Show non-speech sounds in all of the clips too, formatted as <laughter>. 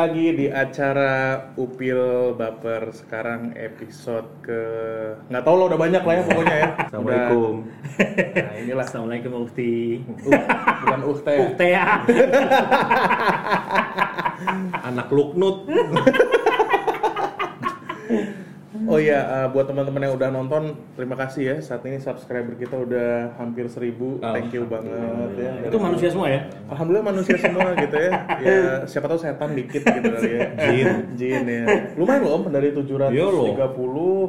lagi di acara Upil Baper sekarang episode ke nggak tahu lo udah banyak lah ya pokoknya ya. <laughs> Assalamualaikum. Udah, nah inilah Assalamualaikum Ukti. Uh, bukan Uhte. Ukti ya. <laughs> Anak Luknut. <laughs> Iya, uh, buat teman-teman yang udah nonton, terima kasih ya. Saat ini subscriber kita udah hampir seribu. Thank you banget ya. Itu manusia semua ya? Alhamdulillah manusia semua <laughs> gitu ya. Ya siapa tahu setan dikit gitu kali ya. Jin. Jin ya. Lumayan loh Om dari 730 Iya loh.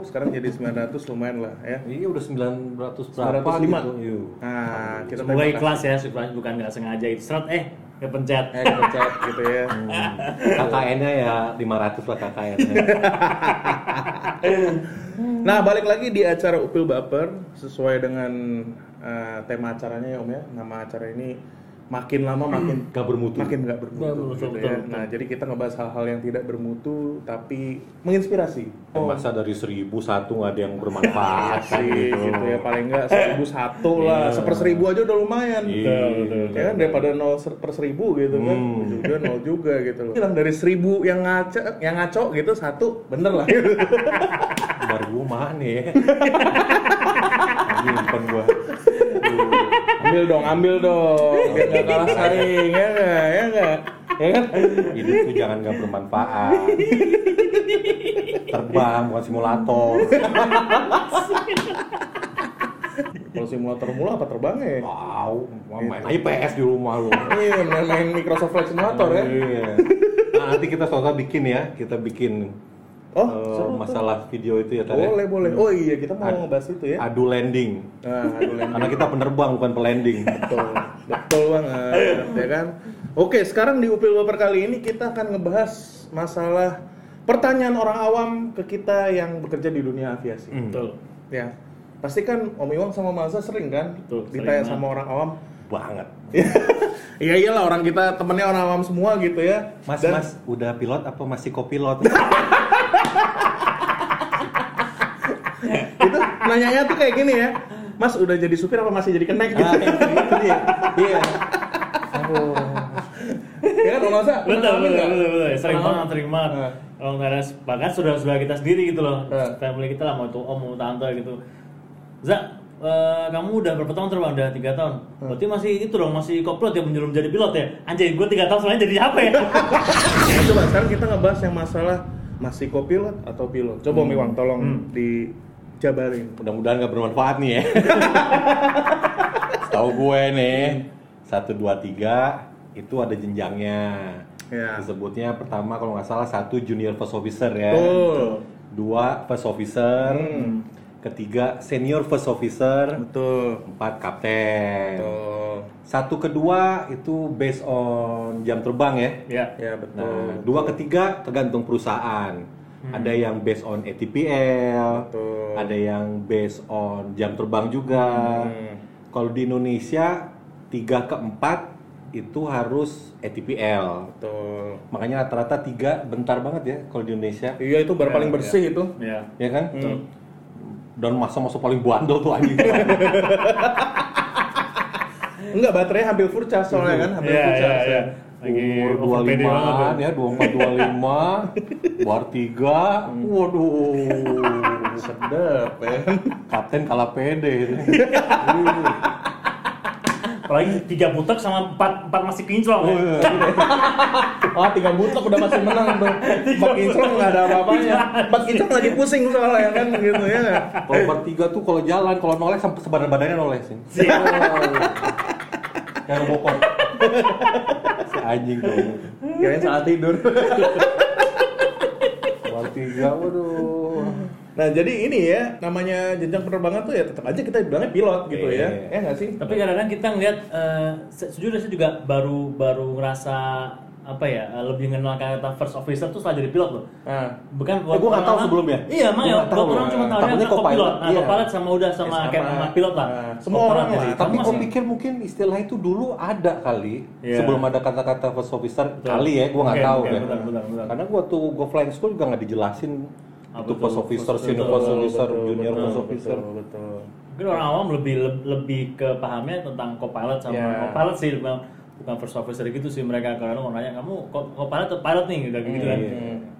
sekarang jadi 900 lumayan lah ya. Iya udah 900 berapa 905. gitu. Yuk. Nah, kita kasih. ikhlas ya, supaya bukan nggak sengaja itu serat eh kepencet. Eh, chat gitu ya. KKN-nya ya 500 lah KKN-nya. <laughs> Nah, balik lagi di acara Upil Baper sesuai dengan eh, tema acaranya ya Om ya. Nama acara ini makin lama makin Gak bermutu. makin nggak bermutu Betul, gitu betul, ya. betul. Nah, jadi kita ngebahas hal-hal yang tidak bermutu tapi menginspirasi. Masa dari 1000 satu nggak ada yang bermanfaat <laughs> sih gitu. gitu ya paling enggak seribu satu lah Iya. seper seribu aja udah lumayan Iya, betul, ya kan daripada nol per seribu gitu kan Hmm. juga nol juga gitu loh bilang dari seribu yang ngaco yang ngaco gitu satu bener lah gitu. Baru gua mana ya? <laughs> Nyimpen gua. Ambil dong ambil dong biar nggak kalah saing ya nggak ya nggak ya kan Hidup tuh jangan nggak bermanfaat. Terbang bukan simulator. kalau simulator mula apa terbangnya ya Wow, main aja PS di rumah lu. iya main, main Microsoft Flight Simulator ya Iya. Nah, nanti kita suatu bikin ya, kita bikin Oh, eh, seru tuh. masalah video itu ya tadi. boleh boleh oh iya kita mau Ad- ngebahas itu ya Adu landing. nah aduh Len. <laughs> Karena kita penerbang bukan pelanding. Betul, betul banget, ya kan? Oke, sekarang di Upil Baper kali ini kita akan ngebahas masalah pertanyaan orang awam ke kita yang bekerja di dunia aviasi. Hmm. Betul. Ya, pasti kan Om Iwang sama Maza sering kan Betul, sering ditanya banget. sama orang awam. Banget. <laughs> Iya iyalah orang kita temennya orang awam semua gitu ya. Mas, Dan- mas, udah pilot apa masih kopilot? <laughs> itu nanyanya tuh kayak gini ya. Mas udah jadi supir apa masih jadi kenek gitu? Ah. Iya. Aduh. ya kan Om Maza? Betul, betul, betul, betul. Sering banget, sering banget. Nah. Kalau nggak ada, bahkan saudara-saudara kita sendiri gitu loh, Nah. family kita lah mau itu om, mau tante gitu. Za, eh, kamu udah berapa tahun terbang? Udah tiga tahun. Berarti masih itu dong, masih kopilot ya, belum jadi pilot ya? Anjay, gue tiga tahun soalnya jadi apa ya? Coba sekarang kita ngebahas yang masalah masih kopilot atau pilot. Coba Om Iwang tolong Hmm. Dijabarin. Mudah-mudahan nggak bermanfaat nih ya. <laughs> Tahu gue nih, satu dua tiga itu ada jenjangnya. Ya. Disebutnya pertama kalau nggak salah satu junior first officer ya. Betul. Dua first officer. Hmm. Ketiga senior first officer. Betul. Empat kapten. Betul. Satu kedua itu based on jam terbang ya. ya. Ya betul. Nah, dua ketiga tergantung perusahaan. Ada yang based on ATPL, Betul. ada yang based on jam terbang juga. Hmm. Kalau di Indonesia tiga ke empat itu harus ATPL. Betul. Makanya rata-rata tiga bentar banget ya kalau di Indonesia, Iya itu baru Ya, paling bersih itu. Ya. ya kan? Hmm. Dan masa-masa paling bandel tuh anjing. <laughs> Enggak baterainya hampir full charge soalnya kan, hampir Iya, full iya, charge iya. ya. Umur over PD banget 25 tuh. ya, 24 25, bar 3. Waduh. Sedep ya. Kapten kalah pede. <laughs> Apalagi tiga butek sama empat, empat masih kinclong ya. Oh tiga butek udah masih menang <laughs> tuh. Empat kinclong nggak ada apa-apanya. Empat kinclong lagi pusing soalnya kan gitu ya. Kalau bar 3 tuh kalau jalan, kalau noleh sampai sebadan badannya nolesin. <laughs> Yang bokor. Si <laughs> anjing tuh. Kirain saat tidur. <laughs> Bar 3, waduh. Nah jadi ini ya namanya jenjang penerbangan tuh ya tetap aja kita bilangnya pilot gitu ya. Iya. Ya nggak sih? Tapi kadang-kadang kita ngeliat, eh, se- sejujurnya saya juga baru baru ngerasa apa ya eh, lebih mengenal kata first officer tuh setelah jadi pilot loh. Nah, Bukan Eh, gua nggak tahu sebelumnya. Iya, Gua makanya nggak tahu. buat orang cuma tahu Takutnya co-pilot. co-pilot. Nah, Iya. co-pilot sama udah sama Ya, kayak sama. pilot lah. Nah, semua orang lah. sih. Tapi masih- pikir mungkin istilah itu dulu ada kali Iya. sebelum ada kata-kata first officer Betul. kali ya, gue nggak Mungkin, tahu mungkin, ya. benar, benar, benar. Karena gue tuh gue flying school juga nggak dijelasin Apa itu first officer, senior first officer, betul, junior betul, first officer. Betul, betul. Mungkin orang awam lebih lebih ke pahamnya tentang co-pilot sama Ya. co-pilot sih. Bang. Bukan first officer gitu sih mereka kadang mau nanya kamu kok, kok pilot atau pilot nih kayak gitu kan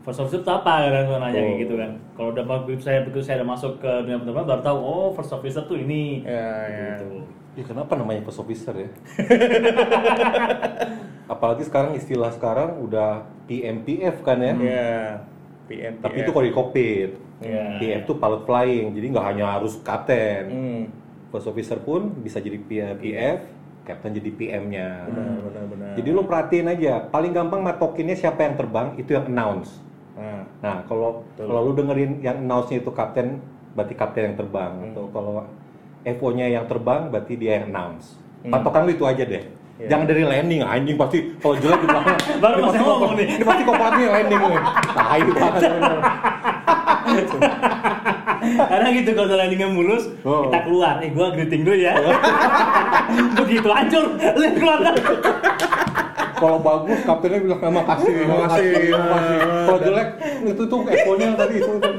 first officer itu apa kadang kalau nanya kayak gitu kan kalau udah begitu saya begitu saya udah masuk ke dunia penerbangan baru tahu oh first officer tuh ini Ya, ya. gitu. Ya kenapa namanya first officer ya? <laughs> Apalagi sekarang istilah sekarang udah PMPF kan ya. Ya. PM. Tapi itu kalau di kokpit. Iya. PM itu pilot flying, jadi nggak hanya harus kapten. Hmm. First officer pun bisa jadi PF, kapten jadi PM-nya. Benar, benar, benar. Jadi lo perhatiin aja, paling gampang matokinnya siapa yang terbang itu yang announce. Nah, Nah, kalau kalau lu dengerin yang announce-nya itu kapten, berarti kapten yang terbang. Atau kalau FO-nya yang terbang, berarti dia yang announce. Patokan lu itu aja deh. Jangan dari landing, anjing pasti kalau jelek di belakang. <laughs> Baru pasti ngomong nih. Dia pasti kopatnya landing nih. Tai banget. <laughs> Karena gitu kalau landingnya mulus, Oh. kita keluar. Eh, gua greeting dulu ya. <laughs> Begitu hancur, lihat keluar. Kalau bagus, kaptennya bilang terima kasih, Terima kasih. Kalau jelek, itu tuh FO-nya tadi itu. itu.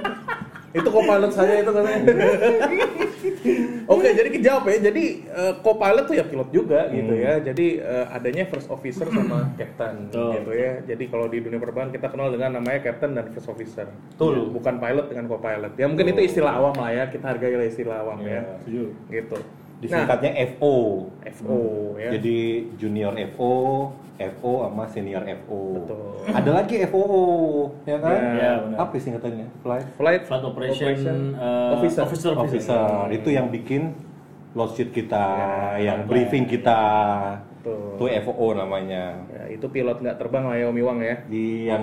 itu co-pilot saya itu katanya. Oke, jadi kejawab ya. Jadi eh, co-pilot tuh ya pilot juga gitu ya. Jadi eh, adanya first officer sama <clears throat> captain Betul. gitu ya. Jadi kalau di dunia penerbangan kita kenal dengan namanya captain dan first officer. Betul. Bukan pilot dengan co-pilot. Ya mungkin itu istilah awam lah ya. Kita hargai lah istilah awam ya. Setuju. Gitu. Disingkatnya FO. FO ya. Jadi junior FO, FO sama senior FO. Betul. Ada lagi FOO, ya kan? Ya, ya, benar. Apa singkatannya? Flight Flight, Flight operation, eh, officer. officer, Officer. Itu yang bikin load sheet kita, Ya, yang briefing kita. Betul. Itu FOO namanya. Ya, itu pilot nggak terbang lah ya Om Iwang ya. Di yang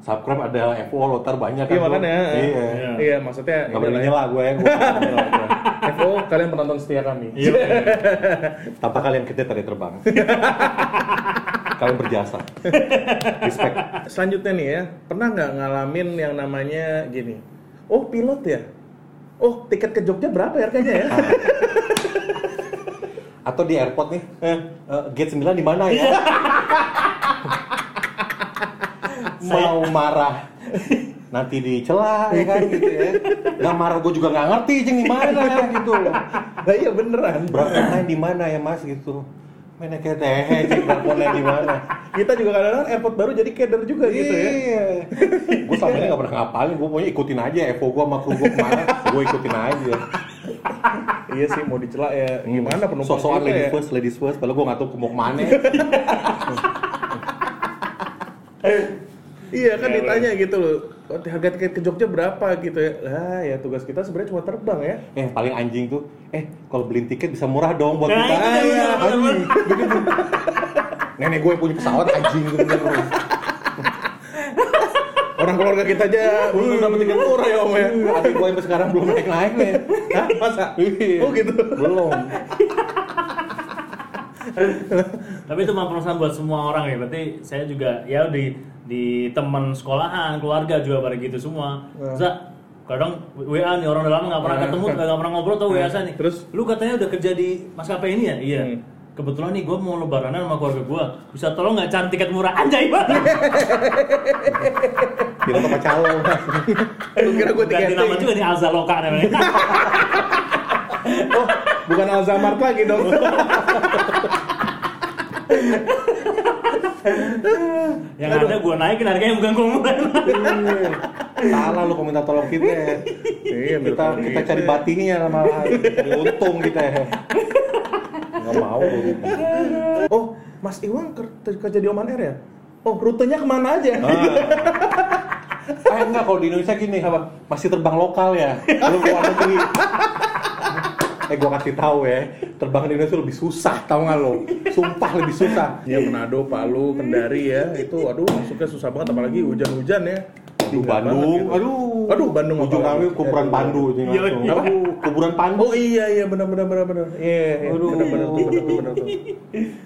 subscribe ada FOO lotar banyak kan? Iya makanya. Iya. Iya. Iya, maksudnya Gak boleh ya. nyela gue ya. Gua nggak nyela gue. Kalian penonton setia kami. Iya. <laughs> Tanpa kalian kita tadi terbang. <laughs> kalian berjasa. Respect. Selanjutnya nih ya, pernah nggak ngalamin yang namanya gini? Oh pilot ya? Oh tiket ke Jogja berapa ya harganya ya? <laughs> Atau di airport nih, eh, gate 9 di mana ya? Mau marah nanti dicela ya kan gitu ya. Nggak marah gue juga nggak ngerti jeng di mana gitu. Lah iya beneran. Berapa main di mana ya mas gitu. Mainnya kayak teh, jeng teleponnya di mana? Kita juga kadang-kadang airport baru jadi keder juga gitu ya. Iya. gue sama ini nggak pernah ngapalin, gue pokoknya ikutin aja Evo gue sama kru gue ke mana, gue ikutin aja. iya sih mau dicela ya gimana penumpang Sosokan ladies ya? first, ladies first, padahal gue nggak tahu mau ke mana. Iya <laughs> kan Ya, ditanya gitu loh. "Oh, Harga tiket ke Jogja berapa gitu ya? Lah ya tugas kita sebenarnya cuma terbang ya. Eh paling anjing tuh, eh kalau beliin tiket bisa murah dong buat Nah, kita. Ah, bener, anjing. Nenek gue yang punya pesawat anjing gitu bener. Orang keluarga kita aja belum dapat tiket murah ya om ya. Adik gue sampai sekarang belum naik naik nih. Hah? Masa? Iya. Oh gitu. Belum. Tapi itu mah perusahaan buat semua orang ya. Berarti saya juga ya di di teman sekolahan, keluarga juga pada gitu semua. Za, kadang WA nih orang udah lama nggak pernah Nah. ketemu, nggak pernah ngobrol tuh WA saya nih. Terus? lu katanya udah kerja di maskapai ini ya? Iya. Hmm. Kebetulan nih gue mau lebaranan sama keluarga gue. Bisa tolong nggak cari tiket murah anjay <laughs> banget. Kita sama calon. <laughs> Lu kira gue Ganti nama juga nih Azaloka namanya. <laughs> Oh, bukan Alzamart lagi dong. Yang ada gue naikin harganya bukan gue murahin. Salah lu kok minta tolong kita. Iya, ambil kita kita kita. cari batinnya malah cari untung kita. Nggak mau. Oh, Mas Iwan ker- kerja di Oman Air ya? Oh, rutenya ke mana aja? Ah. <laughs> Eh enggak kalau di Indonesia gini apa? Masih terbang lokal ya. Lu ke luar negeri. Eh gua kasih tahu ya, terbang di Indonesia lebih susah, tahu nggak lo? Sumpah lebih susah. Ya Manado, Palu, Kendari ya, itu aduh masuknya susah banget apalagi hujan-hujan ya. Aduh Tinggal Bandung, banget gitu. aduh. Aduh, Bandung Ujung lagi? kuburan Aduh. Pandu ini Iya, langsung. iya. Kuburan Pandu. Oh iya iya benar benar benar benar. Iya iya Aduh. benar benar benar benar.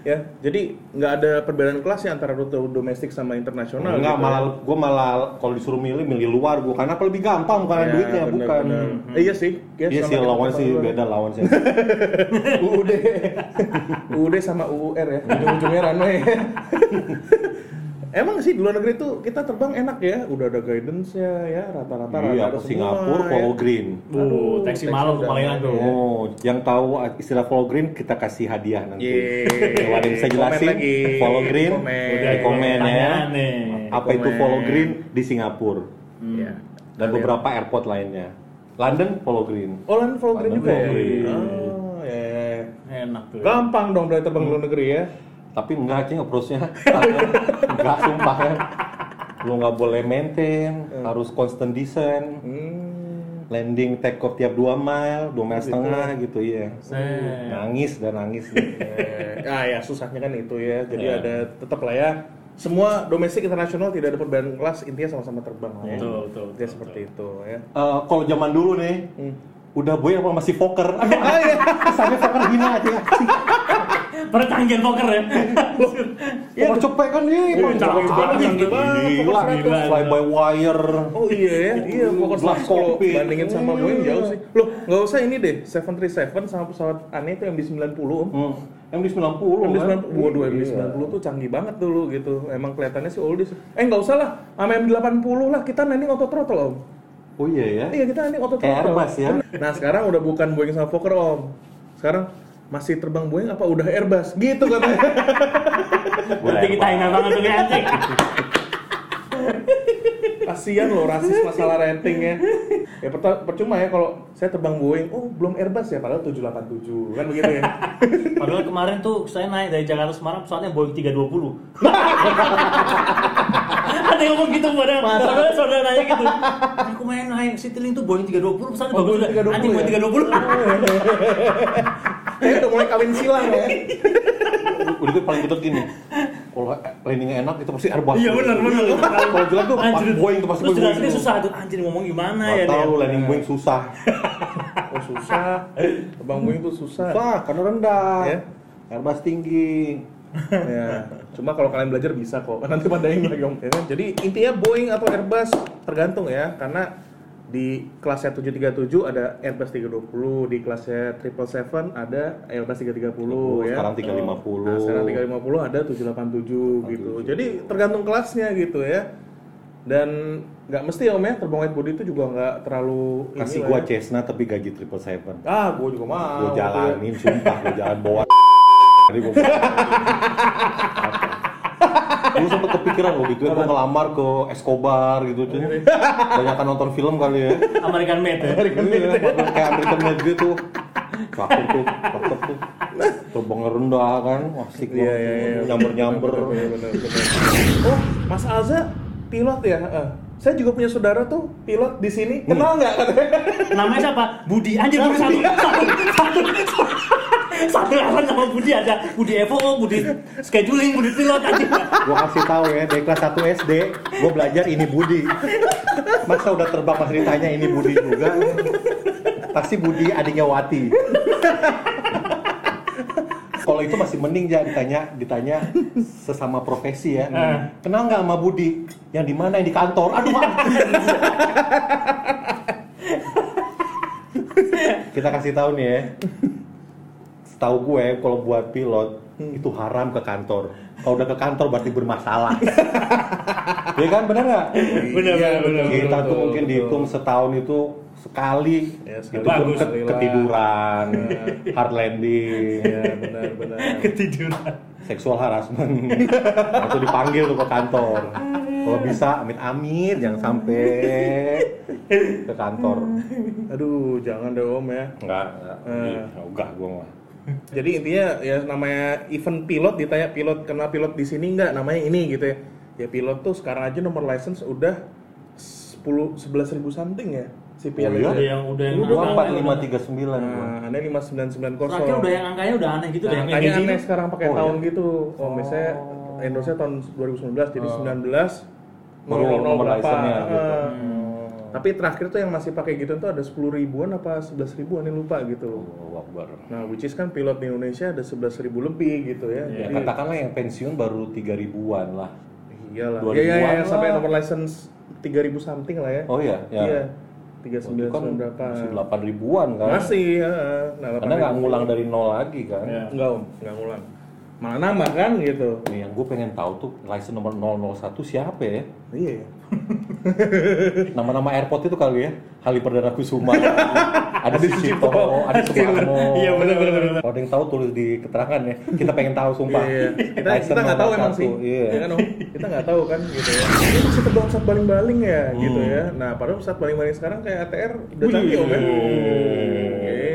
Ya, jadi nggak ada perbedaan kelas ya antara rute domestik sama internasional. Enggak, gitu ya. malah gua malah kalau disuruh milih milih luar gua karena apa lebih gampang karena Ya, duitnya benar, bukan. benar. Eh, iya sih. Ya, Iya sih lawan sih beda lawan sih. <laughs> UUD. UUD <laughs> sama UUR ya, ujung-ujungnya runway. <laughs> Emang sih di luar negeri tuh kita terbang enak ya, udah ada guidance-nya ya, rata-rata Iya, rata-rata ke Singapura semua, follow ya. green. Uh, Aduh, taksi malam tuh udah paling ada enak tuh. ya. Oh, yang tahu istilah follow green kita kasih hadiah nanti. Yeay. Kalau ada yang bisa jelasin lagi. follow green, Komen. udah komen ya. Apa itu follow green di Singapura Iya. dan beberapa airport lainnya. London follow green. Oh, London follow green London juga ya? follow green. Oh, ya, ya, ya. Enak tuh. Gampang dong berarti terbang ke luar negeri ya. Tapi enggak aja approach-nya. <laughs> enggak sumpah ya. Lu nggak boleh maintain, harus constant descent. Hmm. Landing take off tiap 2 mile, 2 mile setengah gitu ya. Set. Nangis dan nangis. <laughs> Eh, ah ya susahnya kan itu ya. Jadi Iya. ada tetap lah ya. Semua domestik internasional tidak ada perbedaan kelas, intinya sama-sama terbang ya. Betul, betul, Intinya betul, seperti itu ya. Eh, kalau zaman dulu nih, Hmm. udah boy apa masih poker? Aduh, Ah, iya. kesannya poker hina aja. Pertanggihan poker ya. Poker cepet kan nih, Iya, canggih banget, canggih banget. Gila, fly by wire. Oh iya ya, iya Gelas kalau kopi. bandingin sama Boeing jauh sih. Loh, nggak usah ini deh, 737 sama pesawat aneh itu yang di 90 Om. Hmm. MD-90 MD kan? 90, waduh MD-90 tuh canggih banget dulu gitu. Emang kelihatannya sih oldies. Eh nggak usah lah, sama MD-80 lah kita landing auto throttle om. Oh iya ya. Iya kita Kayak throttle. Airbus ya? Nah sekarang udah bukan Boeing sama Fokker om. Sekarang masih terbang Boeing apa udah Airbus? Gitu katanya. <laughs> Berarti kita hina banget tuh nih anjing. Kasian loh rasis masalah rating ya. Ya percuma ya kalau saya terbang Boeing, oh belum Airbus ya padahal 787 kan begitu ya. <laughs> Padahal kemarin tuh saya naik dari Jakarta Semarang pesawatnya Boeing 320. <laughs> Ada yang ngomong gitu pada saudara saudara nanya gitu. Aku main naik Citylink tuh Boeing 320 pesawatnya Oh, bagus Boeing juga. 320 Anjing Boeing ya? 320. Saya udah mulai kawin silang ya. Udah tuh paling betul gini. Kalau landingnya enak itu pasti Airbus. Iya benar benar. Kalau jelek tuh Anjir. Boeing tuh pasti Terus Boeing. jelasinnya susah tuh anjir ngomong gimana ya tahu landing Boeing susah. Oh susah. Terbang Boeing tuh susah. Susah karena rendah. Ya. Airbus tinggi. ya, cuma kalau kalian belajar bisa kok. Nanti pada yang lagi om. Ya kan? Jadi intinya Boeing atau Airbus tergantung ya, karena di kelasnya 737 ada Airbus 320, di kelasnya 777 ada Airbus 330 ya. Sekarang 350. Nah, sekarang 350 ada 787 gitu. Jadi tergantung kelasnya gitu ya. Dan nggak mesti ya om ya terbang wide body itu juga nggak terlalu Kasih gua ya. Cessna tapi gaji 777. Ah, gua juga mau. Gua jalanin sumpah gua jalan bawa <laughs> Tadi gua <laughs> Gue sempet kepikiran loh gitu ya, gue ngelamar ke Escobar gitu tuh Banyak nonton film kali ya American Made ya. Iya, kayak American Made gitu Cakep tuh, cakep tuh Terbang rendah kan, wah asik Iya, iya, iya. Bener, bener. Oh, Mas Alza pilot ya? Eh, saya juga punya saudara tuh pilot di sini. Kenal nggak? Namanya siapa? Budi. Anjir Budi satu. Satu. Satu. Satu alasan sama Budi ada. Budi Evo, Budi scheduling, Budi pilot anjir. Gue kasih tahu ya, dari kelas 1 SD Gue belajar ini Budi Masa udah terbang masih ditanya ini Budi juga Pasti Budi adiknya Wati Kalau itu masih mending ya ditanya ditanya sesama profesi ya. Eh. Kenal nggak sama Budi? Yang di mana? Yang di kantor. Aduh. Kita kasih tahu nih ya. Tahu gue kalau buat pilot itu haram ke kantor. Kalau udah ke kantor berarti bermasalah. <laughs> Iya kan benar nggak? Bener, Iya, bener, bener. Kita tuh betul, mungkin betul. dihitung setahun itu sekali. Ya, itu pun Bagus. ke- ketiduran, hard landing, Iya, benar, benar. <laughs> Ketiduran. seksual harassment. <laughs> Itu dipanggil tuh ke kantor. Kalau bisa amit-amit jangan sampai ke kantor. Aduh, jangan deh Om ya. Enggak, enggak. Eh. Enggak gua mah. Jadi intinya ya namanya event pilot ditanya pilot kenal pilot di sini nggak namanya ini gitu ya. Ya pilot tuh sekarang aja nomor license udah 10 11 ribu something ya si pilot. Oh, iya? Udah yang udah yang Gua angka- 4539 gua. Nah, aneh 5990. Terakhir udah yang angkanya udah aneh gitu deh. Nah, makanya gaji aneh sekarang pakai Oh, tahun iya? gitu. Oh, misalnya Indonesia tahun 2019 jadi 19 Baru 00 nomor berapa. license-nya gitu. Eh, Tapi terakhir tuh yang masih pakai gitu tuh ada 10 ribuan apa 11 ribuan ini lupa gitu. Oh, Akbar. Nah, which is kan pilot di Indonesia ada 11 ribu lebih gitu ya. Ya, Jadi katakanlah yang pensiun baru 3000 ribuan lah. iyalah. 2000-an Iya iya iya sampai nomor license 3000 something lah ya. Oh iya, ya. Iya. Itu 39 kan berapa? masih 8 ribuan kan. Masih, ya. Nah, Karena nggak ngulang dari nol lagi kan. Iya. Enggak om, enggak ngulang. malah nama kan gitu Nih, yang gue pengen tahu tuh license nomor 001 siapa ya? iya <laughs> Nama-nama airport itu kali ya? Halim Perdana Kusuma, <laughs> ada Sucipto, ada Sumarmo. Iya, bener, bener, bener. Kalau ada yang tahu tulis di keterangan ya. Kita pengen tahu sumpah. Iya, kita License kita nggak tahu emang sih, Iya. ya kan? Kita nggak tahu kan gitu ya. Ini masih terbang saat baling-baling ya, gitu Hmm. ya. Nah, padahal saat baling-baling sekarang kayak ATR udah canggih Om ya.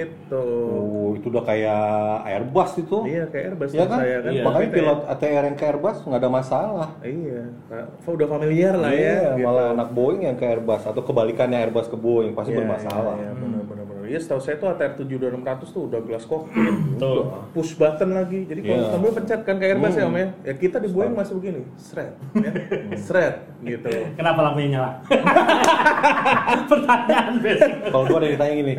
Gitu. Oh, itu udah kayak Airbus itu. Iya, kayak Airbus Iya maksud kan? saya kan. Iya. Makanya pilot ATR yang ke Airbus nggak ada masalah. Iya, udah familiar lah ya. Iya, gitu. malah anak Boeing yang ke Airbus atau kebalikannya Airbus ke Boeing pasti Iya, bermasalah. Iya, iya, benar benar benar. Iya, setahu saya tuh ATR 7600 tuh udah kokpit, <clears throat> Betul. push button lagi. Jadi kalau Iya. tombol pencet kan kayak Airbus ya Hmm. Om ya. Ya kita di Boeing masih begini, seret, ya. seret gitu. Kenapa lampunya nyala? <laughs> Pertanyaan basic. Kalau gua ada yang ditanya gini,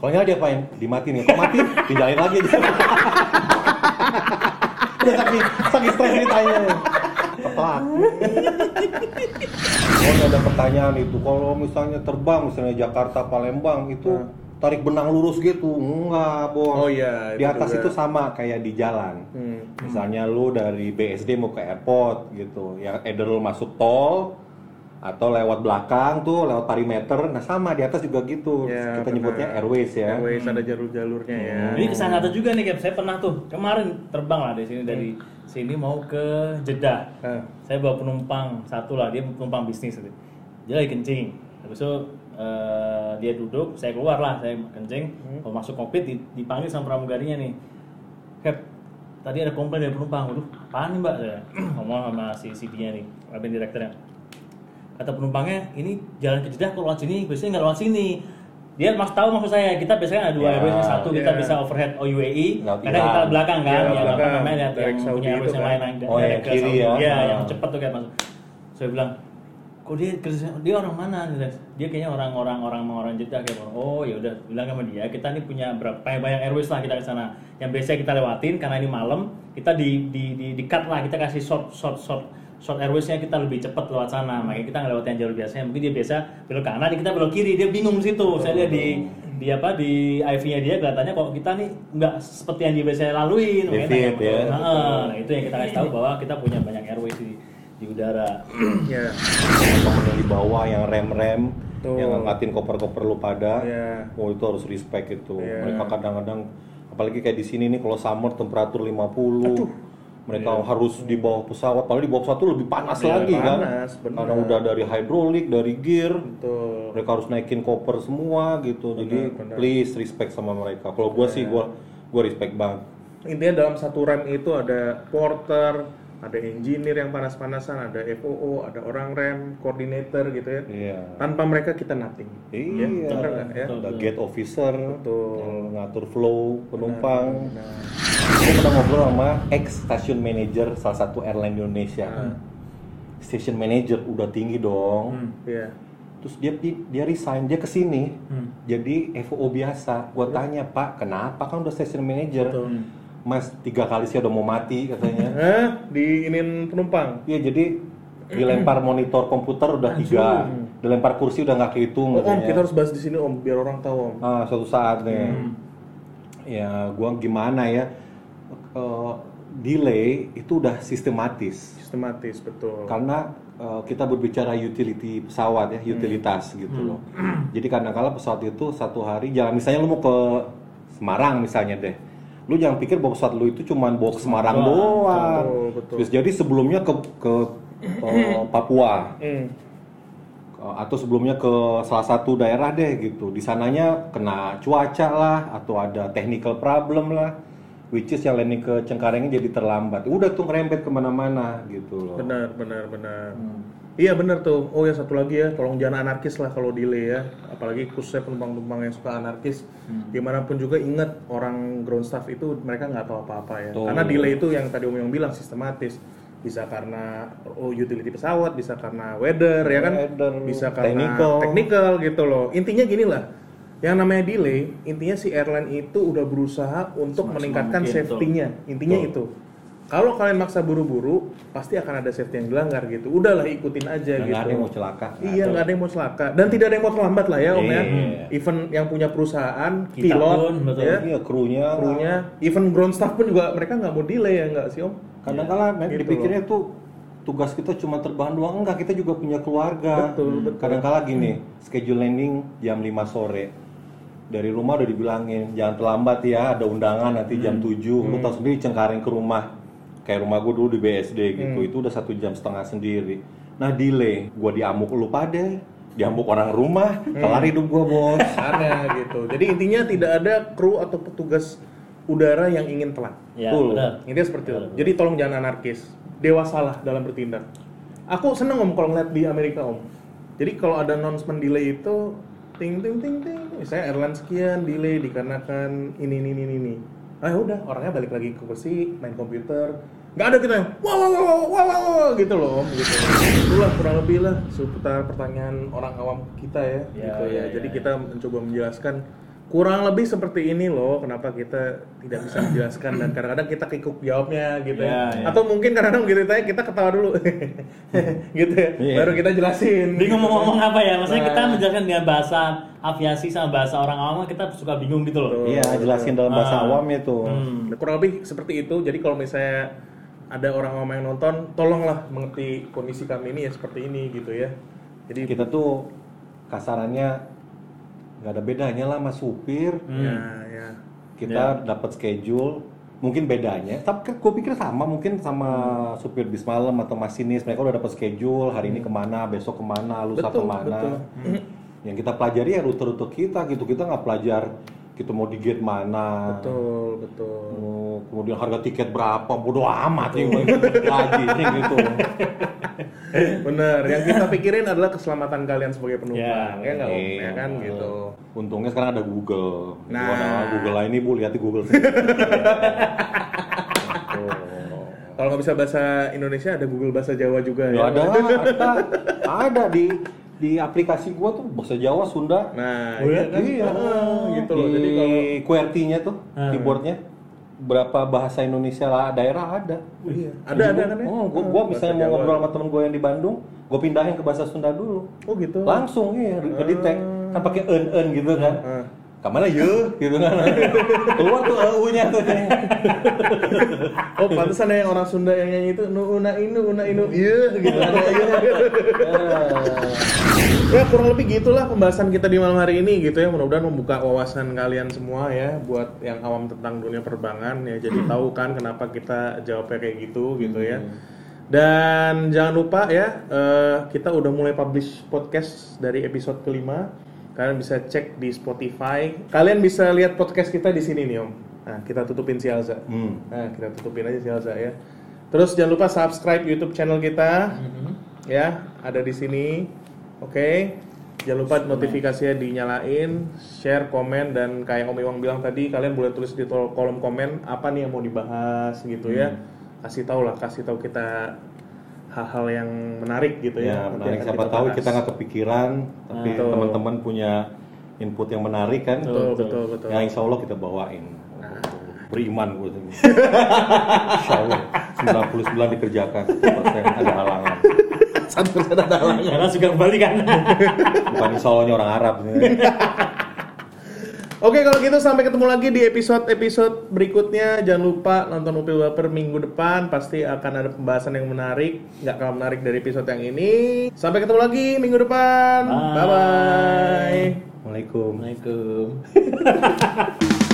kalau nyala diapain? Dimatiin ya. Kalau mati, tinggalin lagi. Udah saking, saking stres ditanya. Keplak. Oh, ada pertanyaan itu. Kalau misalnya terbang, misalnya Jakarta Palembang itu tarik benang lurus gitu. Enggak, Bos. Oh iya, Di atas juga. itu sama kayak di jalan. Hmm. Misalnya lu dari BSD mau ke airport gitu, ya either lu masuk tol atau lewat belakang tuh lewat perimeter, nah sama di atas juga gitu. Ya, Kita benar. nyebutnya airways ya. Airways ada jalur-jalurnya ya. Ini ke sana juga nih, Cap. Saya pernah tuh kemarin terbang lah dari sini dari sini mau ke Jeddah. Ah. Saya bawa penumpang satu lah, dia penumpang bisnis gitu. Dia lagi kencing. Habis itu eh, dia duduk, saya keluar lah, saya kencing. Mau masuk kokpit di- dipanggil sama pramugarinya nih. Cap, tadi ada komplain dari penumpang. Waduh, apaan nih mbak? Saya <clears throat> ngomong sama si CD-nya nih, cabin direkturnya. Kata penumpangnya, ini jalan ke Jeddah kok lewat sini, biasanya nggak lewat sini. Dia mas tahu maksud saya, kita biasanya ada dua Ya, airways, satu kita ya. bisa overhead OUAE, Laut karena kita belakang kan, Ya, yang apa belakang. namanya yang, Direct yang punya airways yang kan. lain, yang Oh, yang kiri ya. Iya, Ah. yang cepat tuh kayak masuk. Saya bilang, kok dia dia orang mana? Dia kayaknya orang-orang orang orang Jeddah kayak oh ya udah bilang sama dia, kita ini punya berapa banyak airways lah kita ke sana. Yang biasa kita lewatin karena ini malam, kita di di di, di cut lah, kita kasih short short short short airwaysnya kita lebih cepat lewat sana makanya kita nggak lewat yang jalur biasanya mungkin dia biasa belok kanan kita belok kiri dia bingung di situ saya lihat di di apa di IV-nya dia kelihatannya kok kita nih nggak seperti yang dia biasa lalui Deviate ya. nah, nah, itu yang kita kasih tahu bahwa kita punya banyak airways di di udara Ya. Temen yang di bawah yang rem-rem, Betul. yang ngangkatin koper-koper lu pada. Iya. Oh, itu harus respect itu. Iya. Mereka kadang-kadang apalagi kayak di sini nih kalau summer temperatur 50. Mereka harus di bawah pesawat, padahal di bawah pesawat tuh lebih panas Iya, lagi kan. panas, bener. Karena udah dari hidrolik, dari gear, Betul. mereka harus naikin koper semua gitu. Jadi benar. please respect sama mereka. Kalau gua sih gua gua respect banget. Intinya dalam satu rem itu ada porter, ada engineer yang panas-panasan, ada FOO, ada orang rem, koordinator gitu ya. Iya. Tanpa mereka kita nothing. Iya, bener nggak ya? Betul. Ada gate officer, Betul. yang ngatur flow penumpang. Nah, Gue pernah ngobrol sama ex station manager salah satu airline Indonesia. Hmm. Station manager udah tinggi dong. Hmm. iya. Terus dia dia resign, dia ke sini Hmm. jadi FOO biasa. Gua tanya Pak, kenapa kan udah station manager? Betul. Mas tiga kali sih udah mau mati katanya. <laughs> Hah? Diinin penumpang. Iya jadi dilempar monitor komputer udah tiga, dilempar kursi udah nggak kehitung. Oh, om, kita harus bahas di sini om, biar orang tahu om. Ah, suatu saat nih. Ya, gua gimana ya? Eh, delay itu udah sistematis. Sistematis betul. Karena eh, kita berbicara utility pesawat ya, utilitas gitu loh. Jadi kadang-kala pesawat itu satu hari jalan misalnya lu mau ke Semarang misalnya deh. Lu jangan pikir bahwa pesawat lu itu cuma bawa ke Semarang Doang. doang. Betul, betul. Terus jadi sebelumnya ke ke eh, Papua Hmm. Uh, atau sebelumnya ke salah satu daerah deh gitu. Di sananya kena cuaca lah atau ada technical problem lah. Which is yang landing ke Cengkarengnya jadi terlambat. Udah tuh ngerempet ke mana-mana gitu loh. Benar, benar, benar. Iya benar tuh. Oh ya satu lagi ya, tolong jangan anarkis lah kalau delay ya. Apalagi khususnya penumpang-penumpang yang suka anarkis. Gimana pun juga ingat orang ground staff itu mereka nggak tahu apa-apa ya. Betul. Karena delay itu yang tadi Om bilang sistematis. Bisa karena oh, utility pesawat, bisa karena weather ya kan, Weather, bisa karena technical. technical gitu loh. Intinya gini lah. Yang namanya delay, intinya si airline itu udah berusaha untuk Semaksimal meningkatkan safety-nya. Intinya Betul. itu. kalau kalian maksa buru-buru pasti akan ada safety yang dilanggar gitu udahlah ikutin aja Nggak gitu ada yang mau celaka. Iya, nggak ada yang mau celaka dan tidak ada yang mau terlambat lah ya om ya. Iya. Even yang punya perusahaan, Kita pilot, pun, betul. ya, Iya, krunya. krunya, even ground staff pun juga mereka nggak mau delay ya nggak sih om? Kadang kala men Gitu dipikirnya tuh tugas kita cuma terbang doang enggak, kita juga punya keluarga. Betul, betul. Kadang kala gini, schedule landing jam 5 sore. Dari rumah udah dibilangin, jangan terlambat ya, ada undangan nanti jam 7. Lu tahu sendiri Cengkareng ke rumah. Kayak rumah gue dulu di BSD gitu, itu udah satu jam setengah sendiri. Nah delay, gua diamuk lu pada, diamuk orang rumah, kelar hidup gua bos. <laughs> Aneh gitu. Jadi intinya tidak ada kru atau petugas udara yang ingin telat. Ya, Betul. benar. Intinya seperti itu. Jadi tolong jangan anarkis. Dewasalah dalam bertindak. Aku seneng om kalau ngeliat di Amerika om. Jadi kalau ada announcement delay itu ting ting ting ting. Misalnya airline sekian delay dikarenakan ini ini ini ini. Ah udah orangnya balik lagi ke kursi main komputer. Nggak ada kita yang wah wah wah, wah, wah, gitu loh gitu. Itulah kurang lebih lah seputar pertanyaan orang awam kita ya. Ya, gitu ya. ya, Jadi ya. kita mencoba menjelaskan kurang lebih seperti ini loh kenapa kita tidak bisa menjelaskan dan <clears throat> kadang-kadang kita kikuk jawabnya gitu ya, Ya, ya. atau mungkin kadang-kadang begitu ditanya kita ketawa dulu <laughs> gitu ya Iya. baru kita jelasin Bingung mau ngomong apa ya? Maksudnya kita Nah. menjelaskan dengan bahasa aviasi sama bahasa orang awam kita suka bingung gitu loh. Iya, jelasin dalam bahasa Ah. awam itu. Hmm. kurang lebih seperti itu jadi kalau misalnya ada orang awam yang nonton tolonglah mengerti kondisi kami ini ya seperti ini gitu ya jadi Kita tuh kasarannya nggak ada bedanya lah sama supir. ya ya. Kita dapat schedule mungkin bedanya. Tapi kan gue pikir sama mungkin sama supir bis malam atau masinis. Mereka udah dapat schedule hari ini ke mana besok ke mana lusa Betul, ke mana. betul. yang kita pelajari ya rute-rute kita gitu. Kita nggak pelajar kita mau di gate mana? Betul betul. Mau- kemudian harga tiket berapa? Bodo amat yang lagi gitu. <laughs> Bener yang kita pikirin adalah keselamatan kalian sebagai penumpang Ya, ya nggak om? Ya kan gitu. Untungnya sekarang ada Google. Nah. Gua, Google lah ini bu lihat di Google. Kalau nggak bisa bahasa Indonesia ada Google bahasa Jawa juga Ya ya. ada, ada, ada di di aplikasi gua tuh bahasa Jawa, Sunda. Nah, Oh iya ya? kan? Iya. Ah, gitu loh. Di Jadi kalau QWERTY-nya tuh, Ah. keyboardnya berapa bahasa Indonesia lah daerah ada. iya, ada ada kan ya? Oh, gua, Ah, gua bahasa misalnya mau Jawa. ngobrol sama temen gua yang di Bandung, gua pindahin ke bahasa Sunda dulu. Oh gitu. Langsung iya, ke detect. Kan pakai en en gitu kan. Ah. Kamana ye gitu kan. <laughs> Keluar tuh EU-nya tuh. Oh, pantesan ya yang orang Sunda yang nyanyi itu nu una inu una inu iya gitu. <laughs> ya kurang lebih gitulah pembahasan kita di malam hari ini gitu ya. Mudah-mudahan membuka wawasan kalian semua ya buat yang awam tentang dunia penerbangan ya. Jadi <clears throat> tahu kan kenapa kita jawabnya kayak gitu gitu ya. Dan jangan lupa ya, eh, kita udah mulai publish podcast dari episode kelima. Kalian bisa cek di Spotify. Kalian bisa lihat podcast kita di sini nih om. Nah, kita tutupin si Alza. Hmm. Nah, kita tutupin aja si Alza ya. Terus jangan lupa subscribe YouTube channel kita. Ya, ada di sini. Oke. Jangan lupa notifikasinya dinyalain, share, komen dan kayak Om Iwang bilang tadi, kalian boleh tulis di kolom komen apa nih yang mau dibahas gitu ya. Kasih tahu lah, kasih tahu kita hal-hal yang menarik gitu ya. Ya, menarik siapa kita tahu bahas. kita nggak kepikiran, tapi Betul. teman-teman punya input yang menarik kan. Betul, betul, betul. Yang insya Allah kita bawain. Beriman gue <laughs> insya Allah 99 dikerjakan, 1% ada halangan. Satu ada halangan. Karena suka kembali kan. <laughs> Bukan Allahnya orang Arab. <laughs> Oke kalau gitu sampai ketemu lagi di episode-episode berikutnya. Jangan lupa nonton Upil Baper minggu depan. Pasti akan ada pembahasan yang menarik. Nggak kalah menarik dari episode yang ini. Sampai ketemu lagi minggu depan. Bye. Bye-bye. Assalamualaikum. Assalamualaikum. <laughs>